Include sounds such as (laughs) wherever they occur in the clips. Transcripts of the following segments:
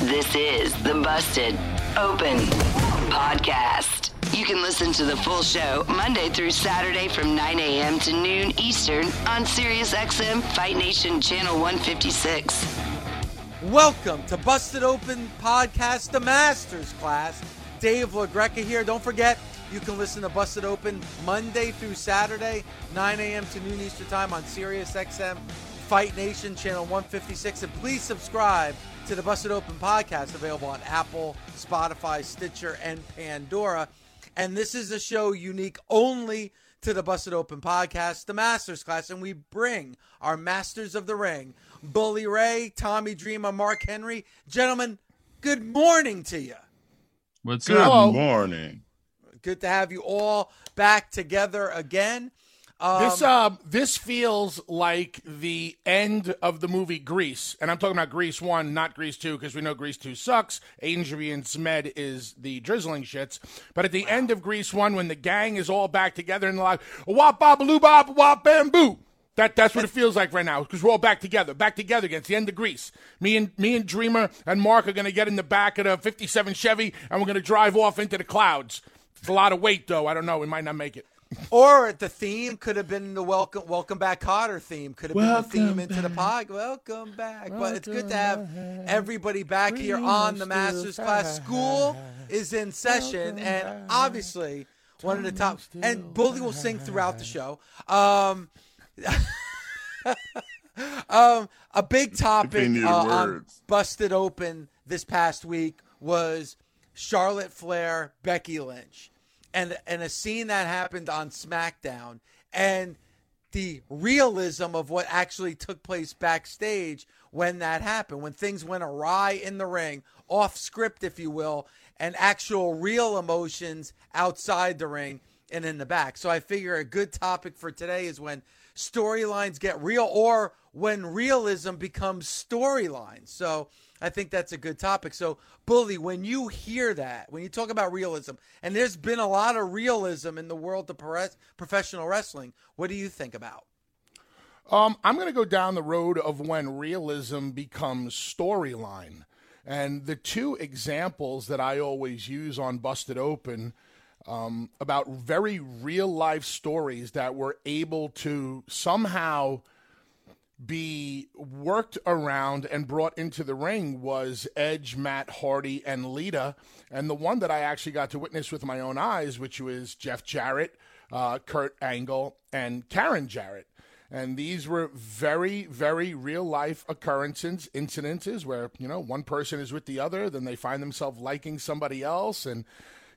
This is the Busted Open Podcast. You can listen to the full show Monday through Saturday from 9 a.m. to noon Eastern on SiriusXM Fight Nation Channel 156. Welcome to Busted Open Podcast, the Masters class. Dave LaGreca here. Don't forget, you can listen to Busted Open Monday through Saturday, 9 a.m. to noon Eastern Time on SiriusXM Fight Nation Channel 156. And please subscribe to the Busted Open podcast available on Apple, Spotify, Stitcher, and Pandora. And this is a show unique only to the Busted Open podcast, the Masters class, and we bring our Masters of the Ring, Bully Ray, Tommy Dreamer, Mark Henry. Gentlemen, good morning to you. What's Good up? morning. Good to have you all back together again. Um, This uh, this feels like the end of the movie Grease, and I'm talking about Grease one, not Grease two, because we know Grease two sucks. Adrian and Zmed is the drizzling shits. But at the end of Grease one, when the gang is all back together and they're like wop bop loo wop bamboo. That that's what it feels like right now because we're all back together, back together again. It's the end of Grease. Me and me and Dreamer and Mark are gonna get in the back of the '57 Chevy and we're gonna drive off into the clouds. It's a lot of weight though. I don't know. We might not make it. Or the theme could have been the welcome welcome back Kotter theme. Could have been the theme into the pod. Welcome back. but it's good to have everybody back here on the Masters class. School is in session and obviously one of the top and Bully will sing throughout the show. Um (laughs) um, a big topic uh, on. Busted Open this past week was Charlotte Flair, Becky Lynch, and and a scene that happened on SmackDown, and the realism of what actually took place backstage when that happened, when things went awry in the ring, off script, if you will, and actual real emotions outside the ring and in the back. So I figure a good topic for today is when storylines get real or when realism becomes storylines. So I think that's a good topic. So, Bully, when you hear that, when you talk about realism, and there's been a lot of realism in the world of professional wrestling, what do you think about? Um, I'm going to go down the road of when realism becomes storyline. And the two examples that I always use on Busted Open um, about very real life stories that were able to somehow be worked around and brought into the ring was Edge, Matt Hardy, and Lita. And the one that I actually got to witness with my own eyes, which was Jeff Jarrett, uh, Kurt Angle, and Karen Jarrett. And these were very, very real life occurrences, incidences where, you know, one person is with the other, then they find themselves liking somebody else, and,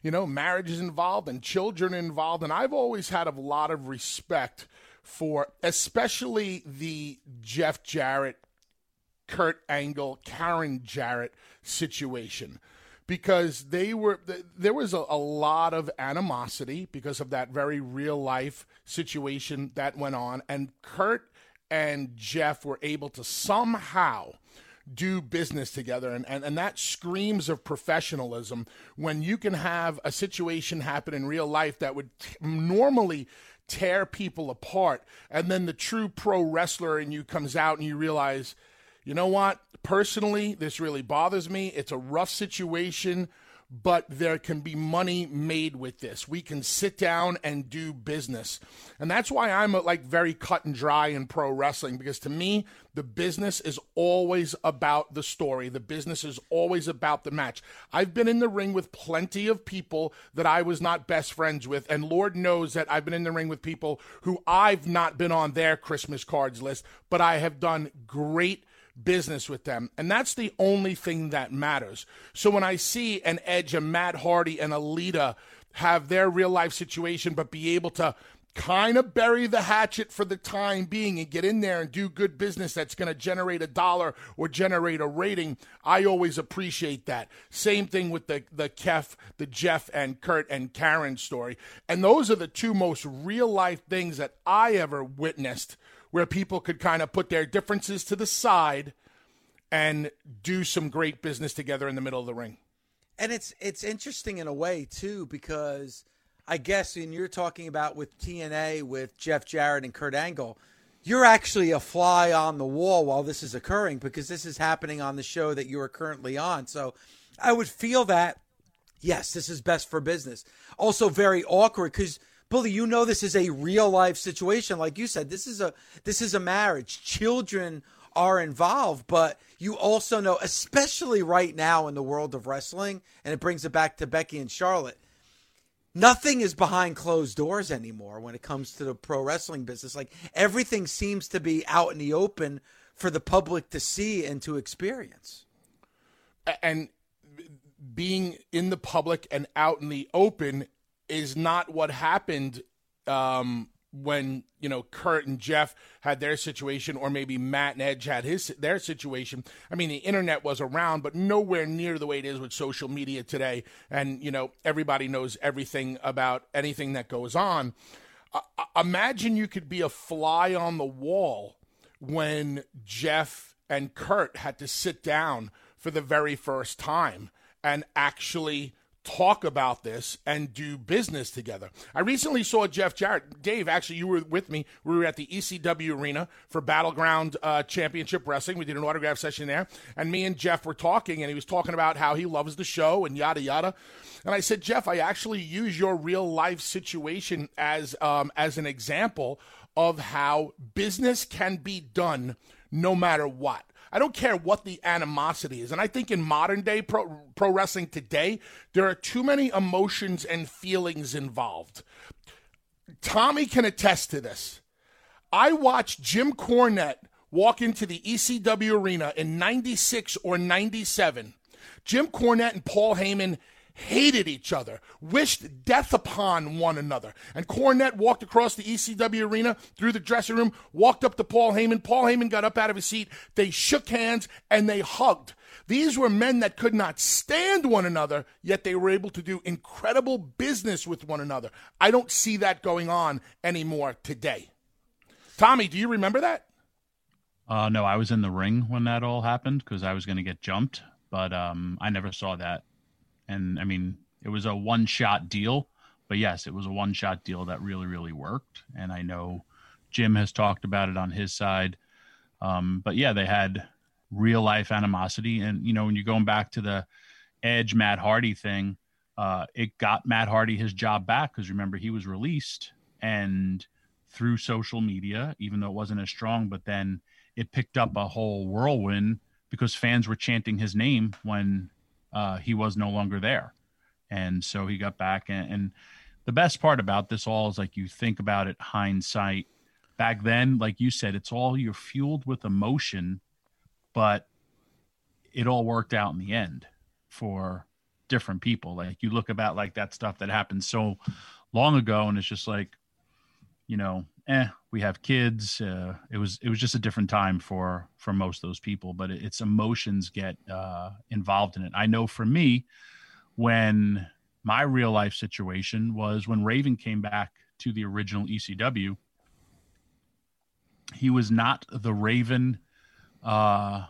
you know, marriage is involved and children involved. And I've always had a lot of respect for, especially the Jeff Jarrett, Kurt Angle, Karen Jarrett situation because they were there was a, a, lot of animosity because of that very real life situation that went on and Kurt and Jeff were able to somehow do business together and, and, and that screams of professionalism when you can have a situation happen in real life that would t- normally tear people apart and then the true pro wrestler in you comes out and you realize you know what? Personally, this really bothers me. It's a rough situation, but there can be money made with this. We can sit down and do business. And that's why I'm uh, like very cut and dry in pro wrestling because to me, the business is always about the story. The business is always about the match. I've been in the ring with plenty of people that I was not best friends with. And Lord knows that I've been in the ring with people who I've not been on their Christmas cards list, but I have done great business with them. And that's the only thing that matters. So when I see an Edge, a Matt Hardy, and a Lita have their real life situation, but be able to kind of bury the hatchet for the time being and get in there and do good business that's going to generate a dollar or generate a rating. I always appreciate that. Same thing with the the Kef, the Jeff and Kurt and Karen story. And those are the two most real life things that I ever witnessed where people could kind of put their differences to the side and do some great business together in the middle of the ring. And it's it's interesting in a way too because I guess when you're talking about with TNA with Jeff Jarrett and Kurt Angle, you're actually a fly on the wall while this is occurring because this is happening on the show that you are currently on. So I would feel that yes, this is best for business. Also very awkward because Bully, you know this is a real life situation. Like you said, this is a this is a marriage. Children are involved, but you also know, especially right now in the world of wrestling, and it brings it back to Becky and Charlotte. Nothing is behind closed doors anymore when it comes to the pro wrestling business. Like everything seems to be out in the open for the public to see and to experience. And being in the public and out in the open is not what happened um, when you know Kurt and Jeff had their situation, or maybe Matt and Edge had his their situation. I mean, the internet was around, but nowhere near the way it is with social media today. And you know, everybody knows everything about anything that goes on. Uh, imagine you could be a fly on the wall when Jeff and Kurt had to sit down for the very first time and actually talk about this and do business together. I recently saw Jeff Jarrett. Dave, actually, you were with me. We were at the ECW arena for Battleground uh, Championship Wrestling. We did an autograph session there, and me and Jeff were talking, and he was talking about how he loves the show and yada yada. And I said, Jeff, I actually use your real life situation as um, as an example of how business can be done no matter what. I don't care what the animosity is. And I think in modern day pro, pro wrestling today, there are too many emotions and feelings involved. Tommy can attest to this. I watched Jim Cornette walk into the ECW arena in 96 or 97. Jim Cornette and Paul Heyman hated each other, wished death upon one another. And Cornette walked across the ECW arena through the dressing room, walked up to Paul Heyman. Paul Heyman got up out of his seat. They shook hands and they hugged. These were men that could not stand one another, yet they were able to do incredible business with one another. I don't see that going on anymore today. Tommy, do you remember that? Uh, no, I was in the ring when that all happened because I was going to get jumped, but um, I never saw that and I mean, it was a one shot deal, but yes, it was a one shot deal that really, really worked. And I know Jim has talked about it on his side. Um, but yeah, they had real life animosity. And, you know, when you're going back to the Edge Matt Hardy thing, uh, it got Matt Hardy his job back because remember, he was released and through social media, even though it wasn't as strong, but then it picked up a whole whirlwind because fans were chanting his name when uh, he was no longer there. And so he got back. And, and the best part about this all is like you think about it, hindsight. Back then, like you said, it's all you're fueled with emotion, but it all worked out in the end for different people. Like you look about like that stuff that happened so long ago, and it's just like, you know, eh, we have kids. Uh, it was it was just a different time for for most of those people, but it, its emotions get uh, involved in it. I know for me, when my real life situation was when Raven came back to the original ECW, he was not the Raven uh,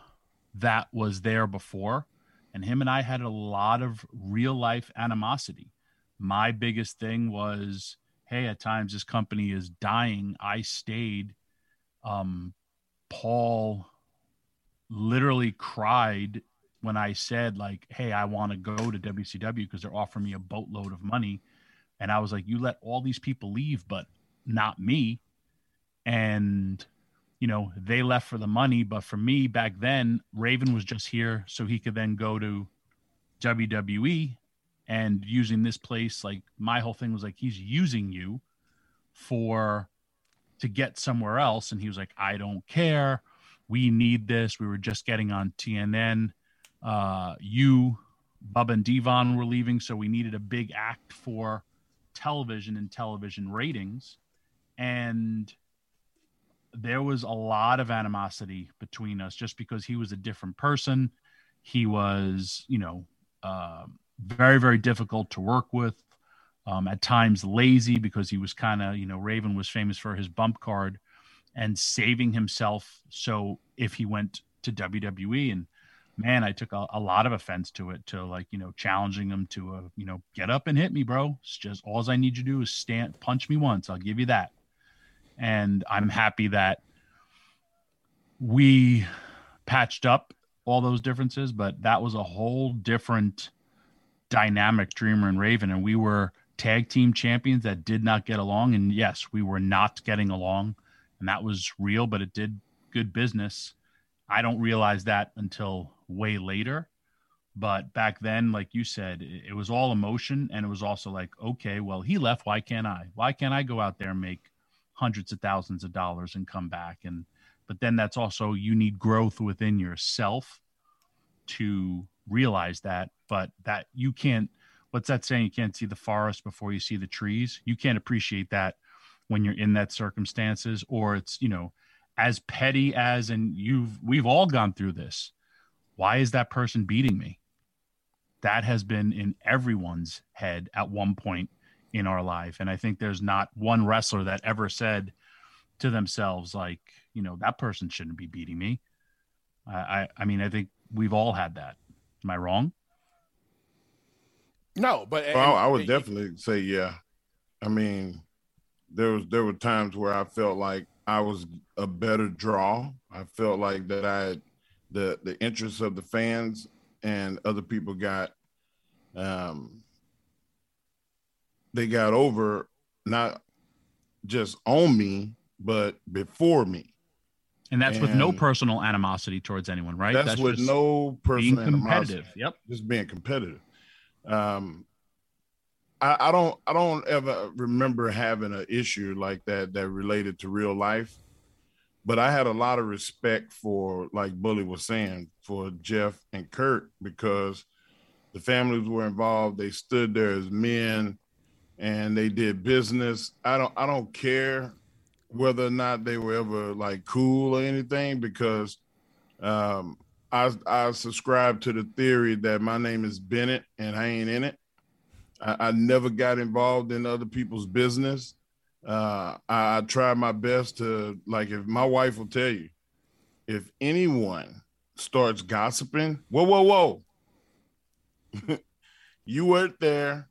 that was there before, and him and I had a lot of real life animosity. My biggest thing was hey, at times this company is dying. I stayed. Um, Paul literally cried when I said like, "Hey, I want to go to WCW because they're offering me a boatload of money," and I was like, "You let all these people leave, but not me," and you know they left for the money, but for me back then, Raven was just here so he could then go to WWE and using this place like my whole thing was like he's using you for to get somewhere else. And he was like i don't care. We need this. We were just getting on tnn uh you bub and D-Von were leaving so we needed a big act for television and television ratings. And there was a lot of animosity between us just because he was a different person. He was you know uh, very very difficult to work with um, at times lazy because he was kind of you know raven was famous for his bump card and saving himself. So if he went to wwe and man i took a, a lot of offense to it to like you know challenging him to a you know get up and hit me bro. It's just all i need you to do is stand punch me once. I'll give you that. And i'm happy that we patched up all those differences but that was a whole different dynamic Dreamer and Raven, and we were tag team champions that did not get along. And yes, we were not getting along, and that was real, but it did good business. I don't realize that until way later. But back then, like you said, it, was all emotion. And it was also like, okay, well, he left. Why can't I? Why can't I go out there and make hundreds of thousands of dollars and come back? And, but then that's also, you need growth within yourself to realize that, but that you can't. What's that saying? You can't see the forest before you see the trees. You can't appreciate that when you're in that circumstances, or it's you know, as petty as and you've we've all gone through this. Why is that person beating me? That has been in everyone's head at one point in our life, and I think there's not one wrestler that ever said to themselves like, you know, that person shouldn't be beating me. I, I, I mean, I think we've all had that. Am I wrong? No, but well, and, I would definitely say yeah. I mean, there was there were times where I felt like I was a better draw. I felt like that I had the the interest of the fans and other people got um they got over not just on me but before me and that's and with no personal animosity towards anyone, right? That's, that's with no personal being competitive. Yep, just being competitive. Um, I, I, don't, I don't ever remember having an issue like that that related to real life, but I had a lot of respect for, like Bully was saying, for Jeff and Kurt because the families were involved. They stood there as men, and they did business. I don't, I don't care whether or not they were ever like cool or anything because um, I I subscribe to the theory that my name is Bennett and I ain't in it. I, I never got involved in other people's business. Uh, I, I try my best to like if my wife will tell you if anyone starts gossiping, whoa, whoa, whoa. (laughs) you weren't there.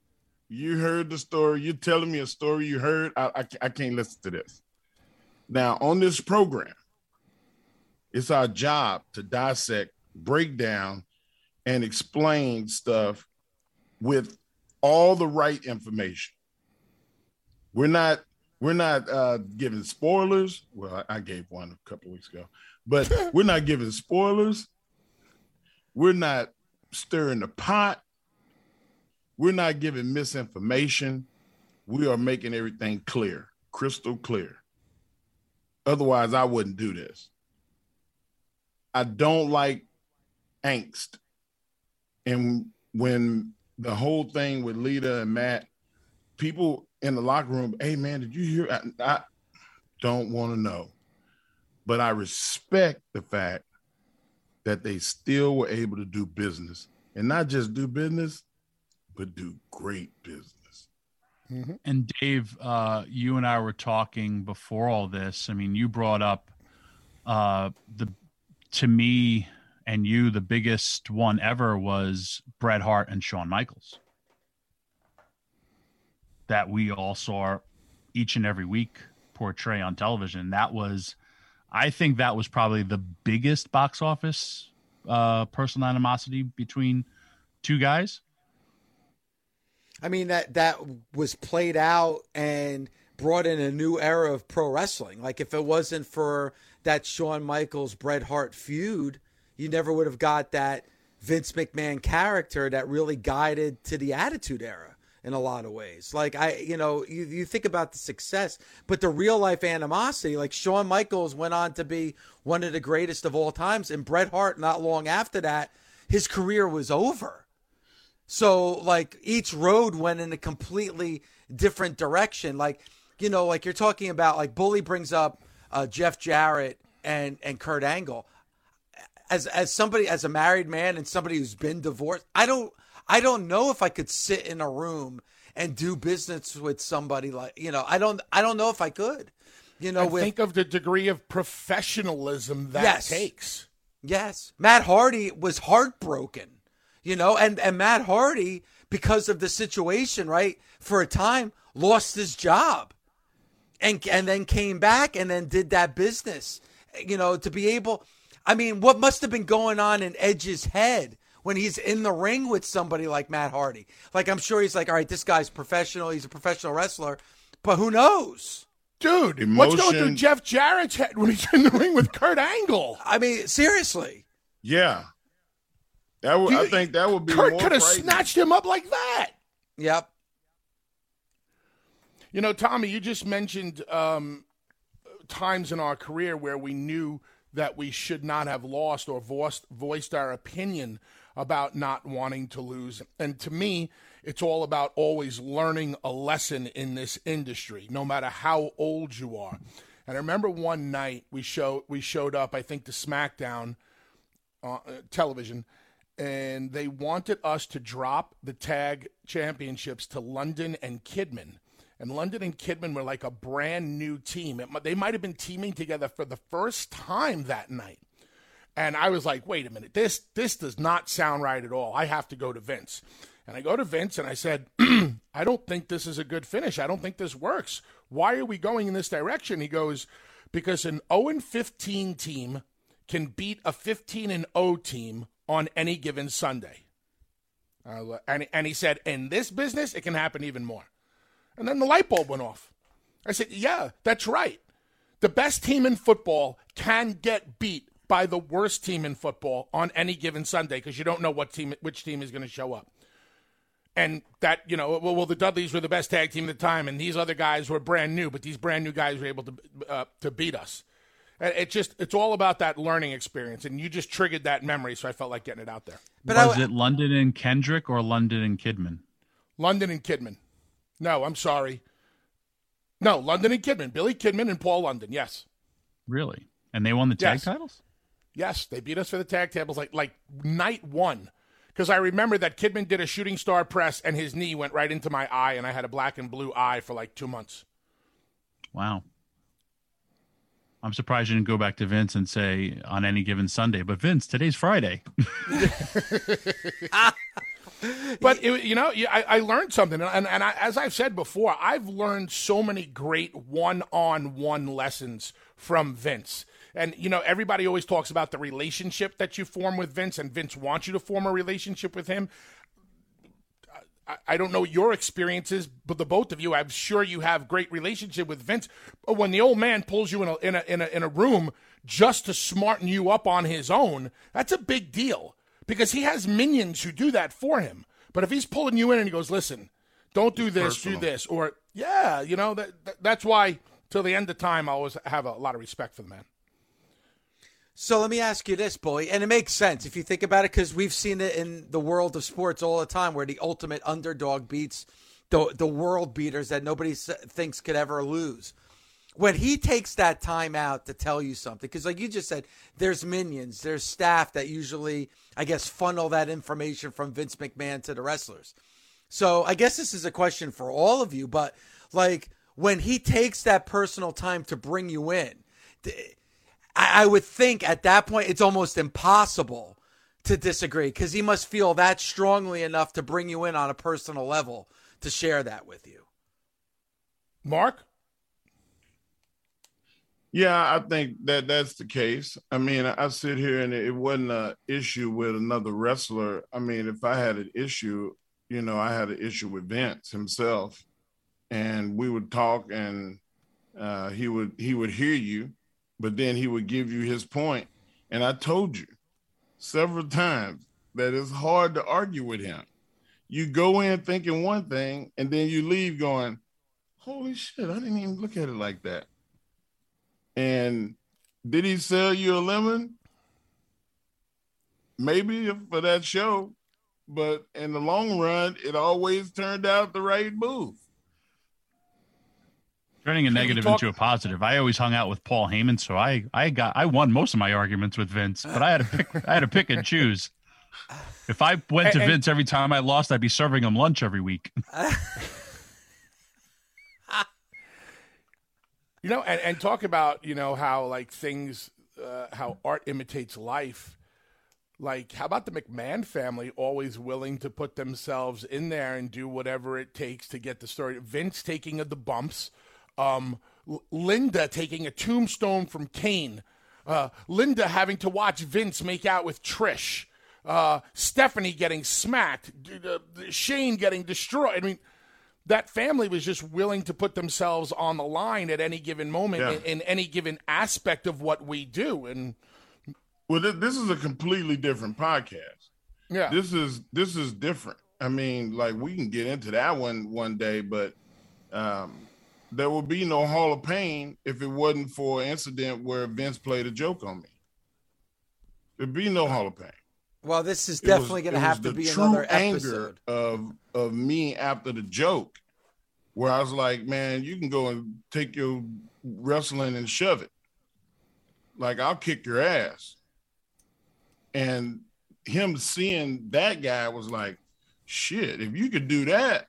You heard the story. You're telling me a story you heard. I, I, I can't listen to this. Now, on this program, it's our job to dissect, break down, and explain stuff with all the right information. We're not we're not uh, giving spoilers. Well, I, I gave one a couple weeks ago, but (laughs) we're not giving spoilers. We're not stirring the pot. We're not giving misinformation. We are making everything clear, crystal clear. Otherwise, I wouldn't do this. I don't like angst. And when the whole thing with Lita and Matt, people in the locker room, hey man, did you hear? I, I don't want to know. But I respect the fact that they still were able to do business and not just do business, but do great business. Mm-hmm. And Dave, uh, you and I were talking before all this. I mean, you brought up uh, the to me and you the biggest one ever was Bret Hart and Shawn Michaels that we all saw each and every week portray on television. That was, I think, that was probably the biggest box office uh, personal animosity between two guys? I mean that that was played out and brought in a new era of pro wrestling. Like if it wasn't for that Shawn Michaels Bret Hart feud, you never would have got that Vince McMahon character that really guided to the Attitude Era in a lot of ways. Like I, you know, you, you think about the success, but the real life animosity, like Shawn Michaels went on to be one of the greatest of all times, and Bret Hart not long after that, his career was over. So like each road went in a completely different direction. Like, you know, like you're talking about like Bully brings up uh, Jeff Jarrett and and Kurt Angle. As as somebody as a married man and somebody who's been divorced, I don't I don't know if I could sit in a room and do business with somebody like you know I don't I don't know if I could. You know, with, think of the degree of professionalism that Yes. takes. Yes, Matt Hardy was heartbroken, you know, and and Matt Hardy because of the situation, right, for a time lost his job, and and then came back and then did that business, you know, to be able. I mean, what must have been going on in Edge's head when he's in the ring with somebody like Matt Hardy? Like, I'm sure he's like, all right, this guy's professional. He's a professional wrestler, but who knows? Dude, what's going through Jeff Jarrett's head when he's in the ring with Kurt Angle? I mean, seriously. Yeah. That would, I You- think that would be Kurt could have snatched him up like that. Yep. You know, Tommy, you just mentioned um, times in our career where we knew that we should not have lost or voiced, voiced our opinion about not wanting to lose. And to me, it's all about always learning a lesson in this industry, no matter how old you are. And I remember one night we showed we showed up, I think, to SmackDown uh, television, and they wanted us to drop the tag championships to London and Kidman. And London and Kidman were like a brand new team. It, they might have been teaming together for the first time that night. And I was like, wait a minute, this this does not sound right at all. I have to go to Vince. And I go to Vince and I said, (clears throat) I don't think this is a good finish. I don't think this works. Why are we going in this direction? He goes, because an 0 and 15 team can beat a 15 and 0 team on any given Sunday. Uh, and, and he said, in this business, it can happen even more. And then the light bulb went off. I said, yeah, that's right. The best team in football can get beat by the worst team in football on any given Sunday because you don't know what team which team is going to show up. And that, you know, well, well, the Dudleys were the best tag team at the time, and these other guys were brand new, but these brand new guys were able to uh, to beat us. And It just, it's all about that learning experience, and you just triggered that memory, so I felt like getting it out there. But was w- it London and Kendrick or London and Kidman? London and Kidman. No, I'm sorry. No, London and Kidman. Billy Kidman and Paul London. Yes. Really? And they won the tag Yes. titles? Yes, they beat us for the tag tables like like night one. Because I remember that Kidman did a shooting star press and his knee went right into my eye, and I had a black and blue eye for like two months. Wow. I'm surprised you didn't go back to Vince and say on any given Sunday, but Vince, today's Friday. (laughs) But it, you know, I, I learned something, and, and I, as I've said before, I've learned so many great one-on-one lessons from Vince. And you know, everybody always talks about the relationship that you form with Vince, and Vince wants you to form a relationship with him. I, don't know your experiences, but the both of you, I'm sure you have great relationship with Vince. But when the old man pulls you in a in a in a, in a room just to smarten you up on his own, that's a big deal because he has minions who do that for him. But if he's pulling you in and he goes, "Listen, don't do this, personal. do this," or yeah, you know that, that that's why till the end of time I always have a lot of respect for the man. So let me ask you this, boy, and it makes sense if you think about it because we've seen it in the world of sports all the time, where the ultimate underdog beats the the world beaters that nobody thinks could ever lose. When he takes that time out to tell you something, because like you just said, there's minions, there's staff that usually, I guess, funnel that information from Vince McMahon to the wrestlers. So I guess this is a question for all of you, but like when he takes that personal time to bring you in, th- I, I would think at that point it's almost impossible to disagree because he must feel that strongly enough to bring you in on a personal level to share that with you. Mark, Yeah, I think that that's the case. I mean, I sit here and it wasn't an issue with another wrestler. I mean, if I had an issue, you know, I had an issue with Vince himself, and we would talk, and uh, he would he would hear you, but then he would give you his point. And I told you several times that it's hard to argue with him. You go in thinking one thing, and then you leave going, "Holy shit! I didn't even look at it like that." And did he sell you a lemon? Maybe for that show, but in the long run, it always turned out the right move. Turning a negative talk- into a positive. I always hung out with Paul Heyman, so I I got I won most of my arguments with Vince, but I had to pick I had to pick and choose. If I went to And- Vince every time I lost, I'd be serving him lunch every week. (laughs) You know, and, and talk about, you know, how like things, uh, how art imitates life. Like, how about the McMahon family always willing to put themselves in there and do whatever it takes to get the story? Vince taking of the bumps, um, L- Linda taking a tombstone from Kane, uh, Linda having to watch Vince make out with Trish, uh, Stephanie getting smacked, Shane getting destroyed. I mean, that family was just willing to put themselves on the line at any given moment Yeah. in, in any given aspect of what we do. And Well, th- this is a completely different podcast. yeah, This is this is different. I mean, like we can get into that one one day, but um, there would be no Hall of Pain if it wasn't for an incident where Vince played a joke on me. There'd be no Hall of Pain. Well, this is It definitely going to have to be true another anger of of me after the joke, where I was like, "Man, you can go and take your wrestling and shove it. Like I'll kick your ass." And him seeing that guy was like, "Shit, if you could do that,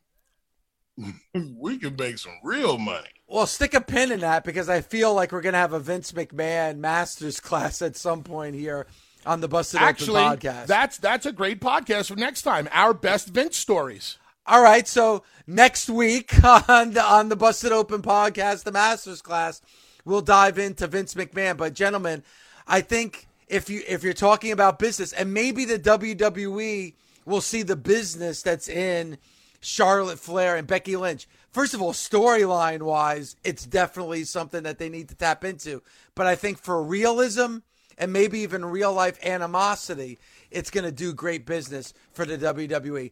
we can make some real money." Well, stick a pin in that because I feel like we're going to have a Vince McMahon Masters class at some point here on the Busted actually, Open podcast. that's that's a great podcast for next time. Our best Vince stories. All right, so next week (laughs) on the on the Busted Open podcast, the Masters class, we'll dive into Vince McMahon. But gentlemen, I think if you if you're talking about business, and maybe the WWE will see the business that's in Charlotte Flair and Becky Lynch. First of all, storyline wise, it's definitely something that they need to tap into. But I think for realism and maybe even real life animosity, it's going to do great business for the WWE.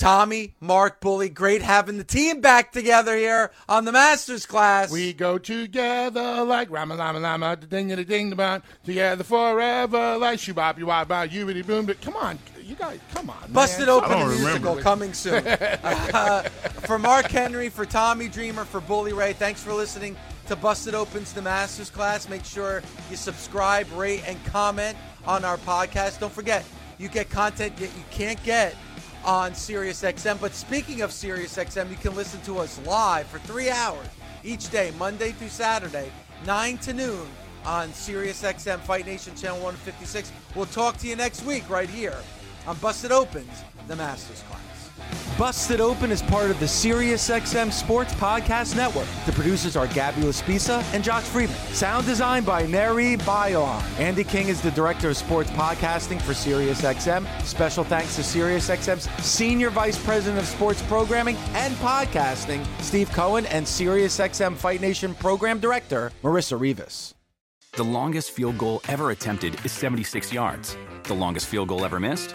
Tommy, Mark, Bully, great having the team back together here on the Masters class. We go together like Rama Lama Lama, ding ding ding ding, together forever like Shubop you wop you really boom. But come on, you guys, come on, man. Busted Open I the don't remember. musical coming soon. (laughs) Uh, for Mark Henry, for Tommy Dreamer, for Bully Ray, thanks for listening to Busted Opens the Masters class. Make sure you subscribe, rate, and comment on our podcast. Don't forget, you get content that you can't get on SiriusXM. But speaking of SiriusXM, you can listen to us live for three hours each day, Monday through Saturday, 9 to noon on SiriusXM Fight Nation Channel 156. We'll talk to you next week right here on Busted Opens, the Masters class. Busted Open is part of the SiriusXM Sports Podcast Network. The producers are Gabby Laspisa and Josh Friedman. Sound design by Neri Bayon. Andy King is the director of sports podcasting for SiriusXM. Special thanks to SiriusXM's senior vice president of sports programming and podcasting, Steve Cohen, and SiriusXM Fight Nation program director, Marissa Rivas. The longest field goal ever attempted is 76 yards. The longest field goal ever missed?